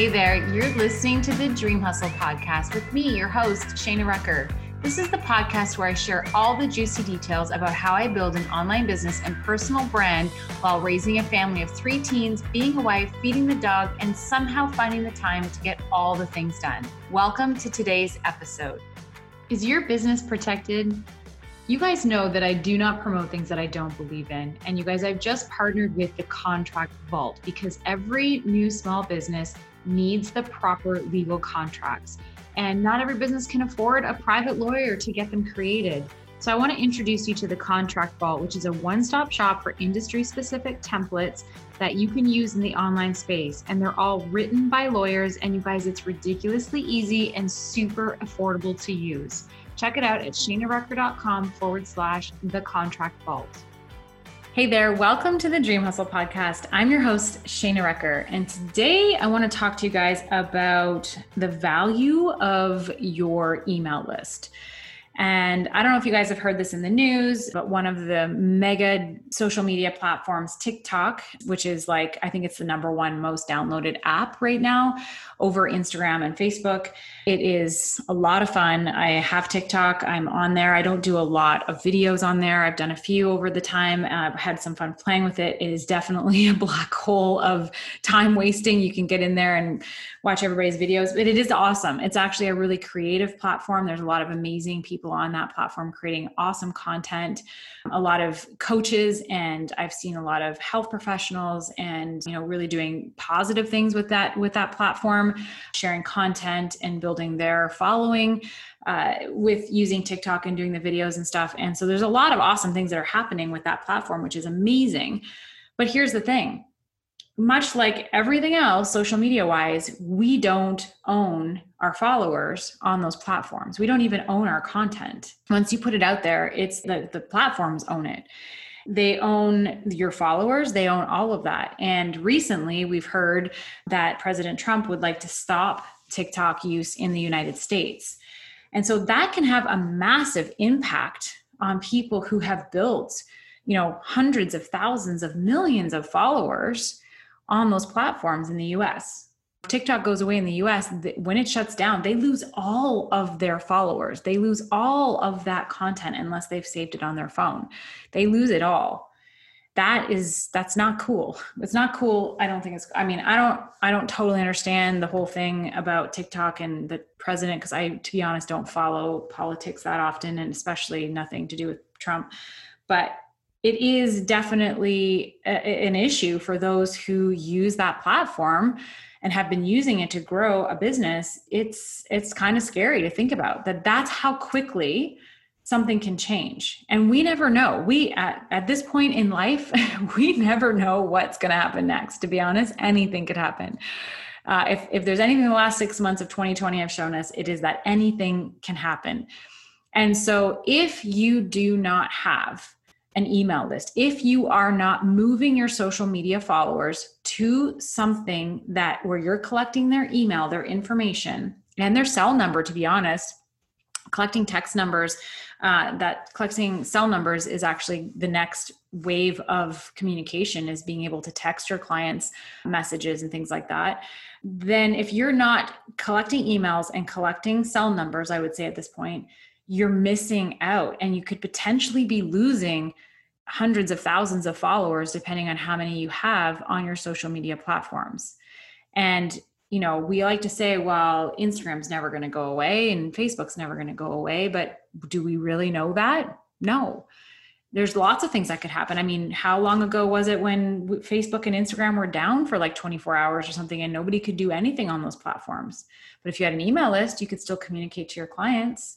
Hey there, you're listening to the Dream Hustle podcast with me, your host, Shana Recker. This is the podcast where I share all the juicy details about how I build an online business and personal brand while raising a family of three teens, being a wife, feeding the dog, and somehow finding the time to get all the things done. Welcome to today's episode. Is your business protected? You guys know that I do not promote things that I don't believe in. And you guys, I've just partnered with the Contract Vault because every new small business needs the proper legal contracts. And not every business can afford a private lawyer to get them created. So I want to introduce you to the Contract Vault, which is a one stop shop for industry specific templates that you can use in the online space. And they're all written by lawyers. And you guys, it's ridiculously easy and super affordable to use. Check it out at shanarecker.com forward slash the contract vault. Hey there, welcome to the Dream Hustle podcast. I'm your host, Shana Recker, and today I want to talk to you guys about the value of your email list. And I don't know if you guys have heard this in the news, but one of the mega social media platforms, TikTok, which is like, I think it's the number one most downloaded app right now over Instagram and Facebook. It is a lot of fun. I have TikTok, I'm on there. I don't do a lot of videos on there. I've done a few over the time. Uh, I've had some fun playing with it. It is definitely a black hole of time wasting. You can get in there and watch everybody's videos, but it is awesome. It's actually a really creative platform. There's a lot of amazing people on that platform creating awesome content, a lot of coaches, and I've seen a lot of health professionals and, you know, really doing positive things with that with that platform, sharing content and building their following. Uh, with using TikTok and doing the videos and stuff. And so there's a lot of awesome things that are happening with that platform, which is amazing. But here's the thing much like everything else, social media wise, we don't own our followers on those platforms. We don't even own our content. Once you put it out there, it's the, the platforms own it. They own your followers, they own all of that. And recently, we've heard that President Trump would like to stop TikTok use in the United States. And so that can have a massive impact on people who have built, you know, hundreds of thousands of millions of followers on those platforms in the US. TikTok goes away in the US, when it shuts down, they lose all of their followers. They lose all of that content unless they've saved it on their phone. They lose it all. That is that's not cool. It's not cool. I don't think it's I mean, I don't I don't totally understand the whole thing about TikTok and the president because I to be honest don't follow politics that often and especially nothing to do with Trump. But it is definitely a, an issue for those who use that platform and have been using it to grow a business. It's it's kind of scary to think about that that's how quickly something can change. And we never know. We at, at this point in life we never know what's going to happen next to be honest. Anything could happen. Uh, if, if there's anything in the last six months of 2020 have shown us it is that anything can happen. And so if you do not have an email list. If you are not moving your social media followers to something that where you're collecting their email, their information, and their cell number, to be honest, collecting text numbers, uh, that collecting cell numbers is actually the next wave of communication is being able to text your clients messages and things like that then if you're not collecting emails and collecting cell numbers i would say at this point you're missing out and you could potentially be losing hundreds of thousands of followers depending on how many you have on your social media platforms. And you know we like to say well instagram's never going to go away and facebook's never going to go away but do we really know that? No. There's lots of things that could happen. I mean how long ago was it when facebook and instagram were down for like 24 hours or something and nobody could do anything on those platforms? But if you had an email list you could still communicate to your clients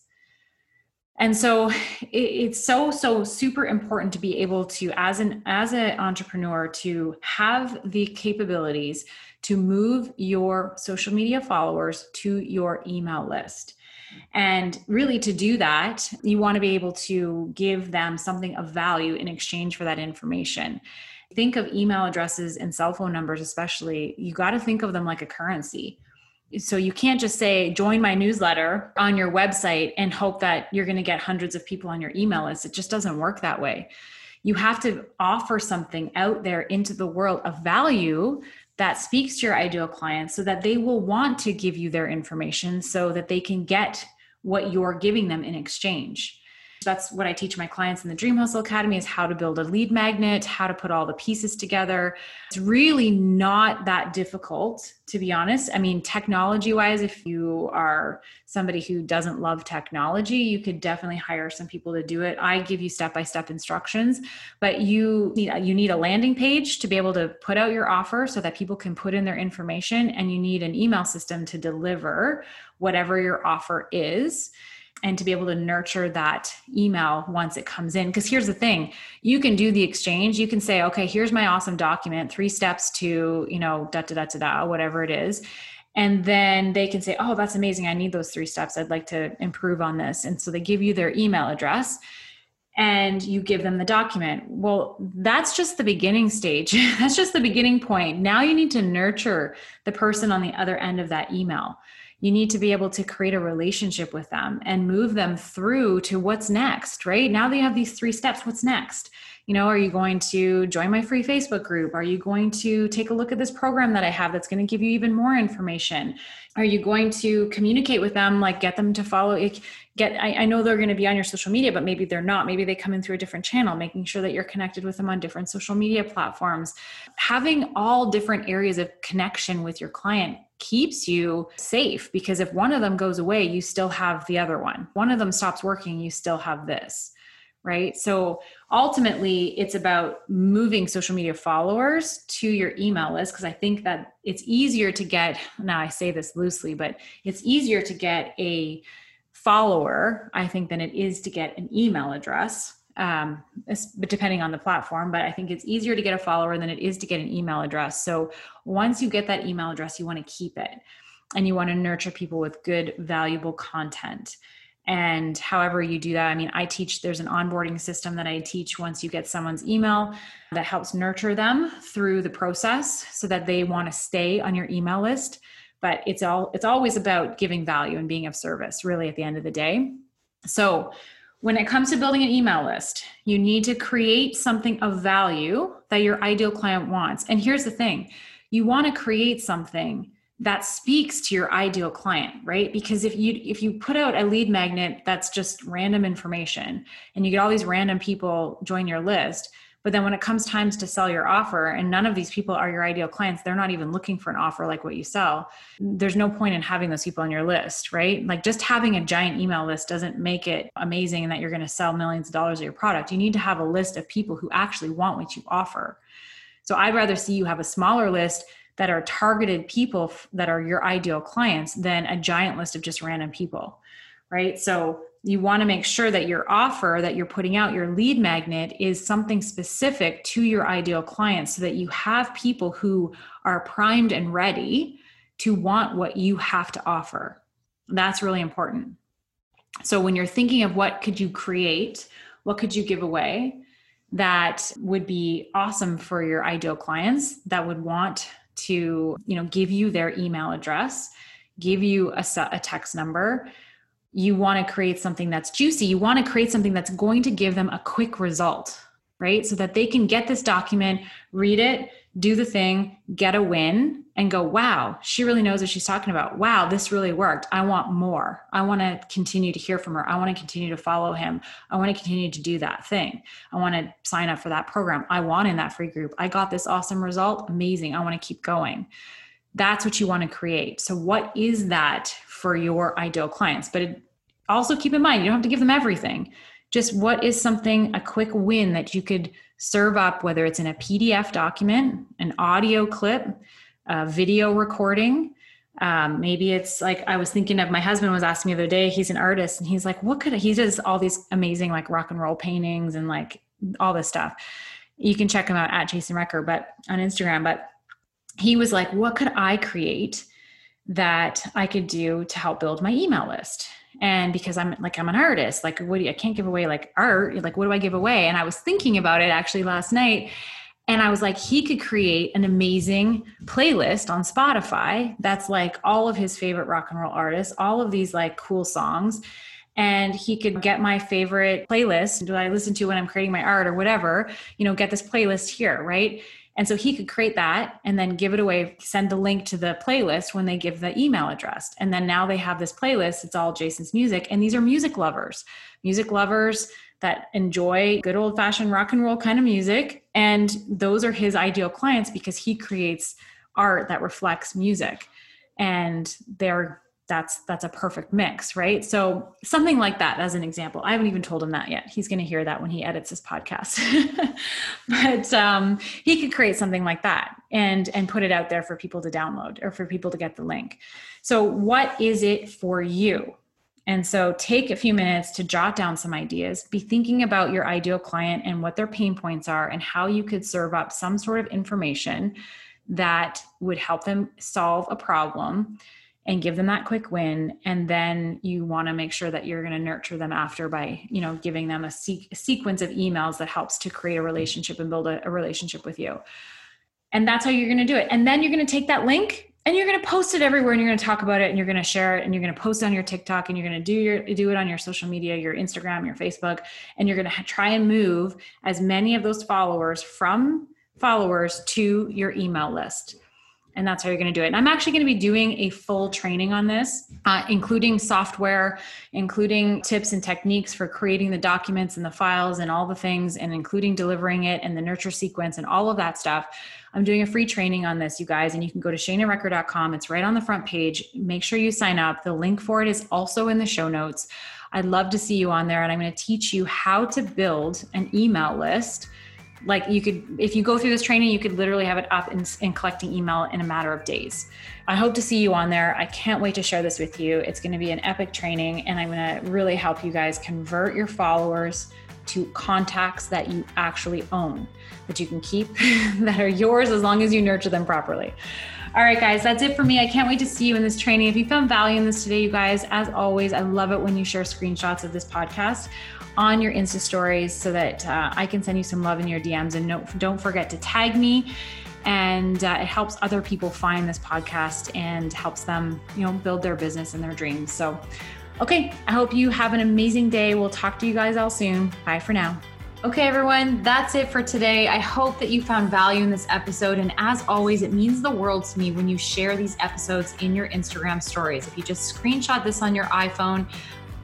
and so it's so so super important to be able to as an as an entrepreneur to have the capabilities to move your social media followers to your email list. And really to do that you want to be able to give them something of value in exchange for that information. Think of email addresses and cell phone numbers especially. You got to think of them like a currency so you can't just say join my newsletter on your website and hope that you're going to get hundreds of people on your email list. It just doesn't work that way. You have to offer something out there into the world of value that speaks to your ideal client so that they will want to give you their information so that they can get what you're giving them in exchange that's what I teach my clients in the Dream Hustle Academy is how to build a lead magnet, how to put all the pieces together. It's really not that difficult, to be honest. I mean, technology wise, if you are somebody who doesn't love technology, you could definitely hire some people to do it. I give you step by step instructions, but you need you need a landing page to be able to put out your offer so that people can put in their information and you need an email system to deliver whatever your offer is and to be able to nurture that email once it comes in because here's the thing you can do the exchange you can say okay here's my awesome document three steps to you know da da da da da whatever it is and then they can say oh that's amazing i need those three steps i'd like to improve on this and so they give you their email address and you give them the document. Well, that's just the beginning stage. that's just the beginning point. Now you need to nurture the person on the other end of that email you need to be able to create a relationship with them and move them through to what's next, right? Now that you have these three steps, what's next? You know, are you going to join my free Facebook group? Are you going to take a look at this program that I have that's going to give you even more information? Are you going to communicate with them, like get them to follow? Get, I, I know they're going to be on your social media, but maybe they're not. Maybe they come in through a different channel, making sure that you're connected with them on different social media platforms. Having all different areas of connection with your client keeps you safe because if one of them goes away, you still have the other one. One of them stops working, you still have this, right? So ultimately, it's about moving social media followers to your email list because I think that it's easier to get, now I say this loosely, but it's easier to get a follower, I think, than it is to get an email address um, depending on the platform. But I think it's easier to get a follower than it is to get an email address. So once you get that email address, you want to keep it and you want to nurture people with good, valuable content. And however you do that, I mean, I teach, there's an onboarding system that I teach once you get someone's email that helps nurture them through the process so that they want to stay on your email list. But it's all, it's always about giving value and being of service, really, at the end of the day. So when it comes to building an email list, you need to create something of value that your ideal client wants. And here's the thing you want to create something that speaks to your ideal client right because if you if you put out a lead magnet that's just random information and you get all these random people join your list but then when it comes times to sell your offer and none of these people are your ideal clients, they're not even looking for an offer like what you sell. There's no point in having those people on your list, right? Like just having a giant email list doesn't make it amazing that you're going to sell millions of dollars of your product. You need to have a list of people who actually want what you offer. So I'd rather see you have a smaller list that are targeted people that are your ideal clients than a giant list of just random people, right? So you want to make sure that your offer that you're putting out, your lead magnet, is something specific to your ideal client so that you have people who are primed and ready to want what you have to offer. That's really important. So when you're thinking of what could you create, what could you give away that would be awesome for your ideal clients that would want to, you know, give you their email address, give you a, a text number, you want to create something that's juicy. You want to create something that's going to give them a quick result, right? So that they can get this document, read it, do the thing, get a win, and go, wow, she really knows what she's talking about. Wow, this really worked. I want more. I want to continue to hear from her. I want to continue to follow him. I want to continue to do that thing. I want to sign up for that program. I want in that free group. I got this awesome result. Amazing. I want to keep going. That's what you want to create. So, what is that for your ideal clients? But it, also keep in mind, you don't have to give them everything. Just what is something, a quick win that you could serve up, whether it's in a PDF document, an audio clip, a video recording. Um, maybe it's like I was thinking of my husband was asking me the other day, he's an artist, and he's like, What could I, he does all these amazing like rock and roll paintings and like all this stuff. You can check him out at Jason Recker, but on Instagram. But he was like, What could I create that I could do to help build my email list? and because i'm like i'm an artist like what do you, i can't give away like art like what do i give away and i was thinking about it actually last night and i was like he could create an amazing playlist on spotify that's like all of his favorite rock and roll artists all of these like cool songs and he could get my favorite playlist do i listen to when i'm creating my art or whatever you know get this playlist here right And so he could create that and then give it away, send the link to the playlist when they give the email address. And then now they have this playlist. It's all Jason's music. And these are music lovers, music lovers that enjoy good old fashioned rock and roll kind of music. And those are his ideal clients because he creates art that reflects music. And they're that's that's a perfect mix right? So something like that as an example. I haven't even told him that yet. He's going to hear that when he edits his podcast. But um, he could create something like that and and put it out there for people to download or for people to get the link. So what is it for you? And so take a few minutes to jot down some ideas be thinking about your ideal client and what their pain points are and how you could serve up some sort of information that would help them solve a problem and give them that quick win. And then you want to make sure that you're going to nurture them after by you know giving them a, se- a, sequence of emails that helps to create a relationship and build a, a relationship with you. And that's how you're going to do it. And then you're going to take that link and you're going to post it everywhere and you're going to talk about it and you're going to share it and you're going to post on your TikTok and you're going to do your do it on your social media, your Instagram, your Facebook and you're going to try and move as many of those followers from followers to your email list and that's how you're going to do it. And I'm actually going to be doing a full training on this, uh, including software, including tips and techniques for creating the documents and the files and all the things, and including delivering it and the nurture sequence and all of that stuff. I'm doing a free training on this, you guys, and you can go to shanarecker.com. It's right on the front page. Make sure you sign up. The link for it is also in the show notes. I'd love to see you on there, and I'm going to teach you how to build an email list like you could if you go through this training you could literally have it up and, collecting email in a matter of days. I hope to see you on there. I can't wait to share this with you. It's going to be an epic training and i'm going to really help you guys convert your followers to contacts that you actually own that you can keep that are yours as long as you nurture them properly. All right, guys, that's it for me. I can't wait to see you in this training. If you found value in this today, you guys, as always, I love it when you share screenshots of this podcast on your Insta stories so that uh, I can send you some love in your DMs. And no, don't forget to tag me. And uh, it helps other people find this podcast and helps them, you know, build their business and their dreams. So, okay, I hope you have an amazing day. We'll talk to you guys all soon. Bye for now. Okay, everyone, that's it for today. I hope that you found value in this episode. And as always, it means the world to me when you share these episodes in your Instagram stories. If you just screenshot this on your iPhone,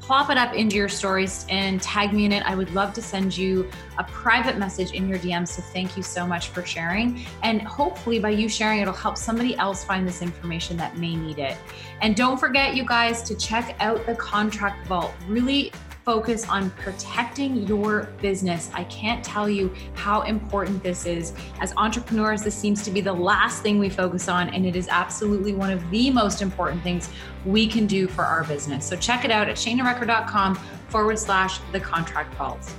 plop it up into your stories and tag me in it. I would love to send you a private message in your DMs to thank you so much for sharing. And hopefully, by you sharing, it'll help somebody else find this information that may need it. And don't forget, you guys, to check out the contract vault. Really focus on protecting your business. I can't tell you how important this is. As entrepreneurs, this seems to be the last thing we focus on, and it is absolutely one of the most important things we can do for our business. So check it out at shanarecker.com forward slash the contract vault.